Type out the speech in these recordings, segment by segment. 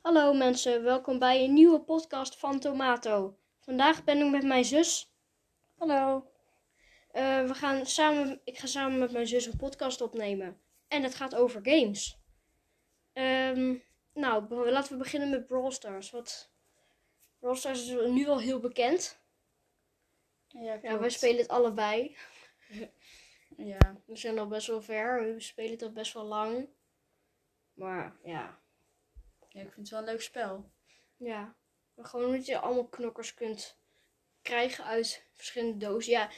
Hallo mensen, welkom bij een nieuwe podcast van Tomato. Vandaag ben ik met mijn zus. Hallo. Eh, we gaan samen, ik ga samen met mijn zus een podcast opnemen. En het gaat over games. Ehm, nou, laten we beginnen met Brawl Stars. Wat, Brawl Stars is nu al heel bekend. Ja, Ja, wij spelen het allebei. Ja, We zijn al best wel ver. We spelen het al best wel lang. Maar ja, ja, ik vind het wel een leuk spel. Ja, maar gewoon dat je allemaal knokkers kunt krijgen uit verschillende dozen. Ja,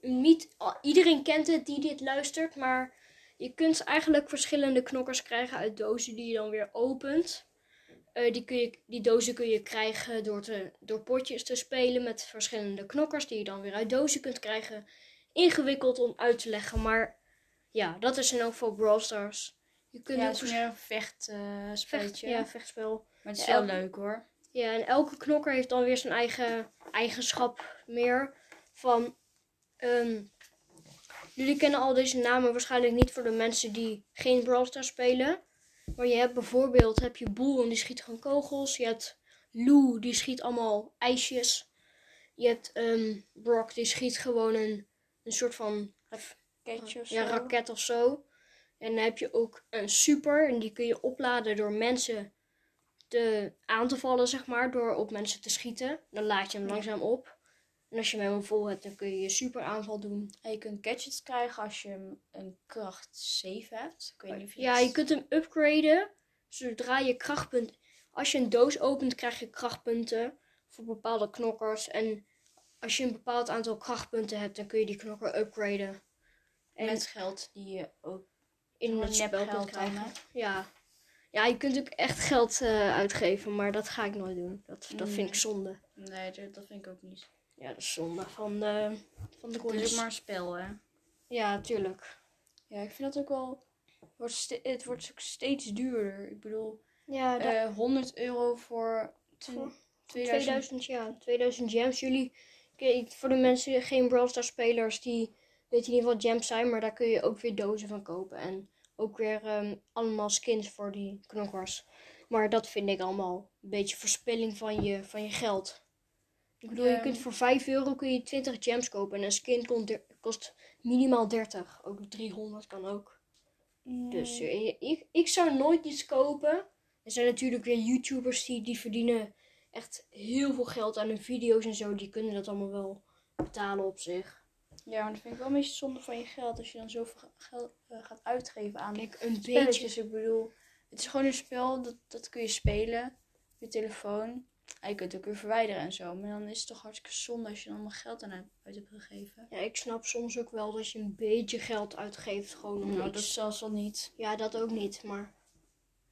niet iedereen kent het die dit luistert, maar je kunt eigenlijk verschillende knokkers krijgen uit dozen die je dan weer opent. Eh, die, kun je, die dozen kun je krijgen door, te, door potjes te spelen met verschillende knokkers die je dan weer uit dozen kunt krijgen. Ingewikkeld om uit te leggen, maar ja, dat is in elk geval Brawl Stars. Je kunt Ja, ook het is vers- meer een vechtspelletje. vecht, ja, vechtspel. Maar het is Ja, wel elke- leuk hoor. Ja, en elke knokker heeft dan weer zijn eigen eigenschap meer. Van, ehm, jullie kennen al deze namen waarschijnlijk niet voor de mensen die geen Brawl Stars spelen. Maar je hebt bijvoorbeeld, heb je Boel en die schiet gewoon kogels. Je hebt Lou, die schiet allemaal ijsjes. Je hebt ehm, Brock, die schiet gewoon een, een soort van of ja, zo. raket of zo. En dan heb je ook een super. En die kun je opladen door mensen te, aan te vallen, zeg maar. Door op mensen te schieten. Dan laad je hem langzaam op. En als je hem helemaal vol hebt, dan kun je je super aanval doen. En je kunt gadgets krijgen als je hem een kracht 7 hebt. Ik weet niet of je Ja, je kunt hem upgraden. Zodra je krachtpunt... Als je een doos opent, krijg je krachtpunten. Voor bepaalde knokkers. En als je een bepaald aantal krachtpunten hebt, dan kun je die knokker upgraden. En Met geld die je ook in het spel kunt krijgen. Ja. ja, je kunt ook echt geld eh, uitgeven, maar dat ga ik nooit doen. Dat, dat vind ik zonde. Nee, dat, dat vind ik ook niet. Ja, dat is zonde van de, van de Het is ook maar een spel hè. Ja, tuurlijk. Ja, ik vind dat ook wel... Wordt ste- het wordt ook steeds duurder. Ik bedoel, Ja, da- eh 100 euro voor Voor 2000. 2000, ja, 2000 gems. Jullie, voor de mensen, geen Brawl Stars spelers, die weten niet wat gems zijn, maar daar kun je ook weer dozen van kopen. En ook weer ehm, allemaal skins voor die knokkers. Maar dat vind ik allemaal een beetje verspilling van je, van je geld. Ik bedoel, je kunt voor 5 euro kun je 20 gems kopen en een skin kost, minimaal 30. Ook 300 kan ook. Dus Nee. eh, ik, ik zou nooit iets kopen. Er zijn natuurlijk weer YouTubers die, die verdienen echt heel veel geld aan hun video's en zo. Die kunnen dat allemaal wel betalen op zich. Ja, maar dat vind ik wel een beetje zonde van je geld als je dan zoveel geld eh, gaat uitgeven aan Kijk, een beetje. spelletjes. Ik bedoel, het is gewoon een spel, dat, dat kun je spelen op je telefoon. En je kunt het ook weer verwijderen en zo. Maar dan is het toch hartstikke zonde als je dan allemaal geld aan uit hebt gegeven. Ja, ik snap soms ook wel dat je een beetje geld uitgeeft. Gewoon om Nou, iets. dat is zelfs al niet. Ja, dat ook niet. Maar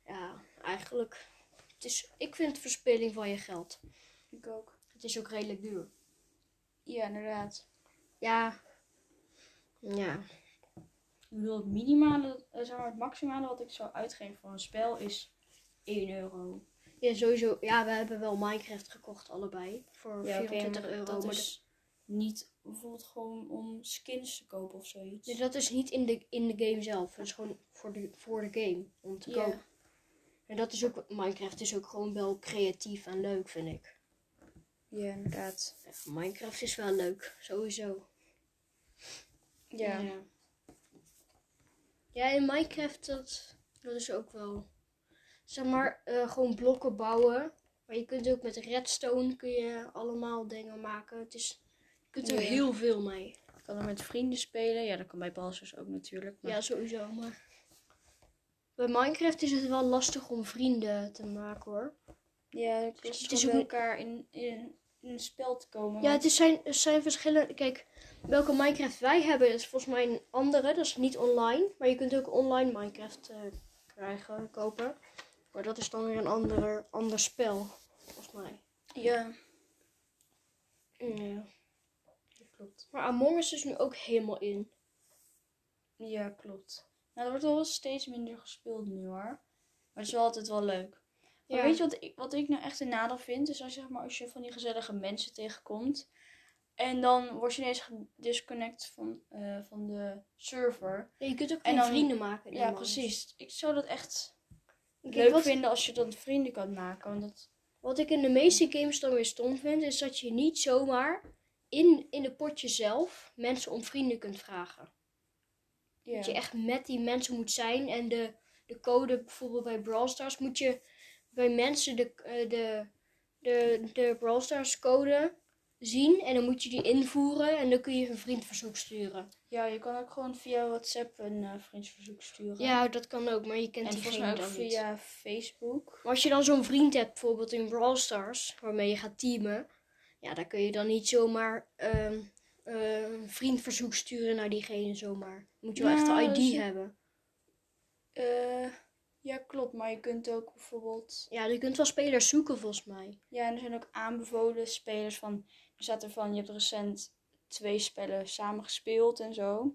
ja, eigenlijk. Het is, ik vind het verspilling van je geld. Ik ook. Het is ook redelijk duur. Ja, inderdaad. Ja. Ja. Ik bedoel, het minimale, eh, zeg maar, het maximale wat ik zou uitgeven voor een spel is 1 euro. Ja, sowieso. Ja, we hebben wel Minecraft gekocht, allebei. Voor Ja, oké, 24 maar euro. Dat maar is niet bijvoorbeeld gewoon om skins te kopen of zoiets. Nee, dat is niet in de, in de game zelf. Dat is gewoon voor de, voor de game. Om te kopen. En dat is ook... Minecraft is ook gewoon wel creatief en leuk, vind ik. Ja, inderdaad. Minecraft is wel leuk. Sowieso. Ja. Ja, ja in Minecraft, dat, dat is ook wel... Zeg maar, eh, gewoon blokken bouwen. Maar je kunt ook met redstone kun je allemaal dingen maken. Het is... Je kunt er Ja. heel veel mee. Ik kan er met vrienden spelen. Ja, dat kan bij Balsers ook natuurlijk. Maar Ja, sowieso. Maar bij Minecraft is het wel lastig om vrienden te maken hoor. Ja het is- het is bij ook- elkaar in, in, in een spel te komen. Ja, het is zijn, zijn verschillende. Kijk, welke Minecraft wij hebben is volgens mij een andere. Dat is niet online. Maar je kunt ook online Minecraft eh, krijgen, kopen. Maar dat is dan weer een ander, ander spel, volgens mij. Ja, Ja. dat klopt. Maar Among Us is nu ook helemaal in. Ja, klopt. Nou, er wordt wel steeds minder gespeeld nu hoor. Maar het is wel altijd wel leuk. Maar Ja. weet je wat ik, wat ik nou echt een nadeel vind? Is als, zeg maar, als je van die gezellige mensen tegenkomt. En dan word je ineens gedisconnect van, eh, van de server. Ja, je kunt ook En gewoon dan- vrienden maken. Ja, precies. Ik zou dat echt... Kijk, leuk wat, vinden als je dan vrienden kan maken. Want dat, wat ik in de meeste games dan weer stom vind, is dat je niet zomaar in, in de potje zelf mensen om vrienden kunt vragen. Dat je echt met die mensen moet zijn. En de, de code bijvoorbeeld bij Brawl Stars moet je bij mensen de, eh, de, de, de Brawl Stars code zien. En dan moet je die invoeren en dan kun je een vriendverzoek sturen. ja, je kan ook gewoon via WhatsApp een eh, vriendsverzoek sturen. Ja, dat kan ook, maar je kent en volgens diegene mij ook dan niet. via Facebook. Maar als je dan zo'n vriend hebt, bijvoorbeeld in Brawl Stars, waarmee je gaat teamen, ja, dan kun je dan niet zomaar ehm, eh, een vriendverzoek sturen naar diegene zomaar. Moet je wel echt Nou, de dat ID hebben. Eh, ja, klopt. Maar je kunt ook bijvoorbeeld... Ja, je kunt wel spelers zoeken volgens mij. Ja, en er zijn ook aanbevolen spelers van... Er staat er van, je hebt recent twee spellen samen gespeeld en zo.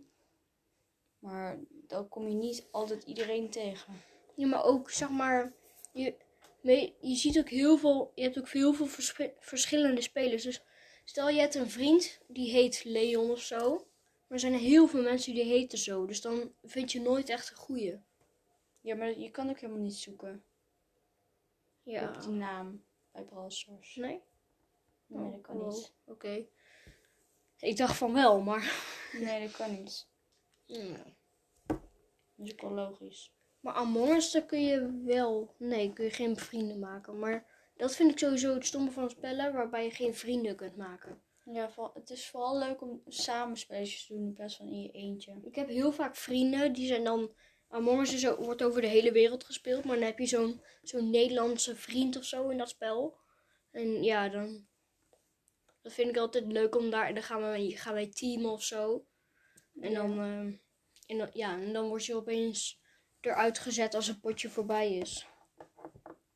Maar dan kom je niet altijd iedereen tegen. Ja, maar ook zeg maar, je, je ziet ook heel veel, je hebt ook heel veel verschi- verschillende spelers. Dus stel je hebt een vriend die heet Leon of zo. Maar er zijn heel veel mensen die heten zo. Dus dan vind je nooit echt een goeie. Ja, maar je kan ook helemaal niet zoeken Ja. op die naam bij Brawl Stars. Nee? Nee, dat kan Oh, niet. Oké. Ik dacht van wel, maar. Nee, dat kan niet. Ja. Dat is ook wel logisch. Maar Among Us, daar kun je wel. Nee, kun je geen vrienden maken. Maar dat vind ik sowieso het stomme van spellen waarbij je geen vrienden kunt maken. Ja, het is vooral leuk om samen spelletjes te doen in plaats van in je eentje. Ik heb heel vaak vrienden die zijn dan. Among Us is, wordt over de hele wereld gespeeld. Maar dan heb je zo'n zo'n Nederlandse vriend of zo in dat spel. En ja, dan. Dat vind ik altijd leuk om daar. Dan gaan we gaan wij teamen of zo. En dan, ehm, en dan, ja, en dan word je opeens eruit gezet als een potje voorbij is.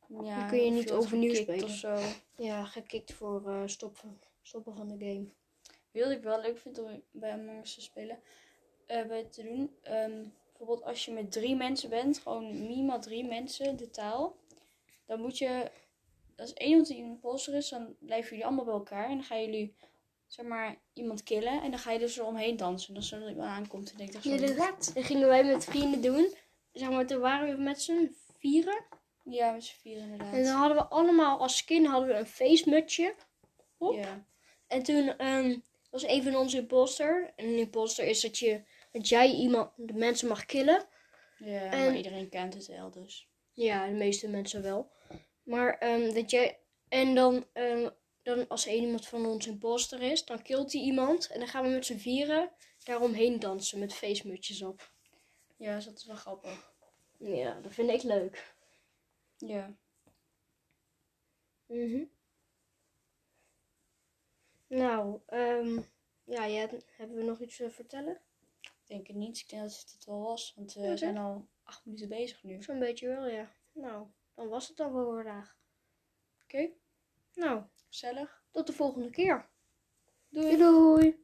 Ja, Dan kun je niet overnieuw spelen. Of zo. Ja, gekikt voor eh, stoppen, stoppen van de game. Wat ik wel leuk vind om bij Among Us te spelen, eh, bij te doen. Ehm, bijvoorbeeld als je met drie mensen bent, gewoon minimaal drie mensen, de taal. Dan moet je, als één iemand die een is, dan blijven jullie allemaal bij elkaar. En dan gaan jullie, zeg maar, iemand killen. En dan ga je dus eromheen dansen. Dan zodat iemand aankomt en denkt echt zo, Ja, dat, dat gingen wij met vrienden doen. Zeg maar, toen waren we met z'n vieren. Ja, met z'n vier inderdaad. En dan hadden we allemaal als skin hadden we een face mutje. op. Ja. En toen ehm, was een van ons imposter. En een imposter is dat, je, dat jij iemand, de mensen mag killen. ja, En- maar iedereen kent het wel dus. Ja, de meeste mensen wel. Maar ehm, dat jij. En dan, ehm, dan als er iemand van ons imposter is, dan killt hij iemand. En dan gaan we met z'n vieren daaromheen dansen met facemutjes op. Ja, dus dat is wel grappig. Ja, dat vind ik leuk. Ja. Mhm. Nou, ehm, ja, jij, hebben we nog iets te vertellen? Ik denk het niet. Ik denk dat het wel was. Want we zijn al acht minuten bezig nu. Zo'n beetje wel, ja. Nou, dan was het dan wel voor vandaag. Oké, Nou, gezellig. tot de volgende keer. Doei. doei.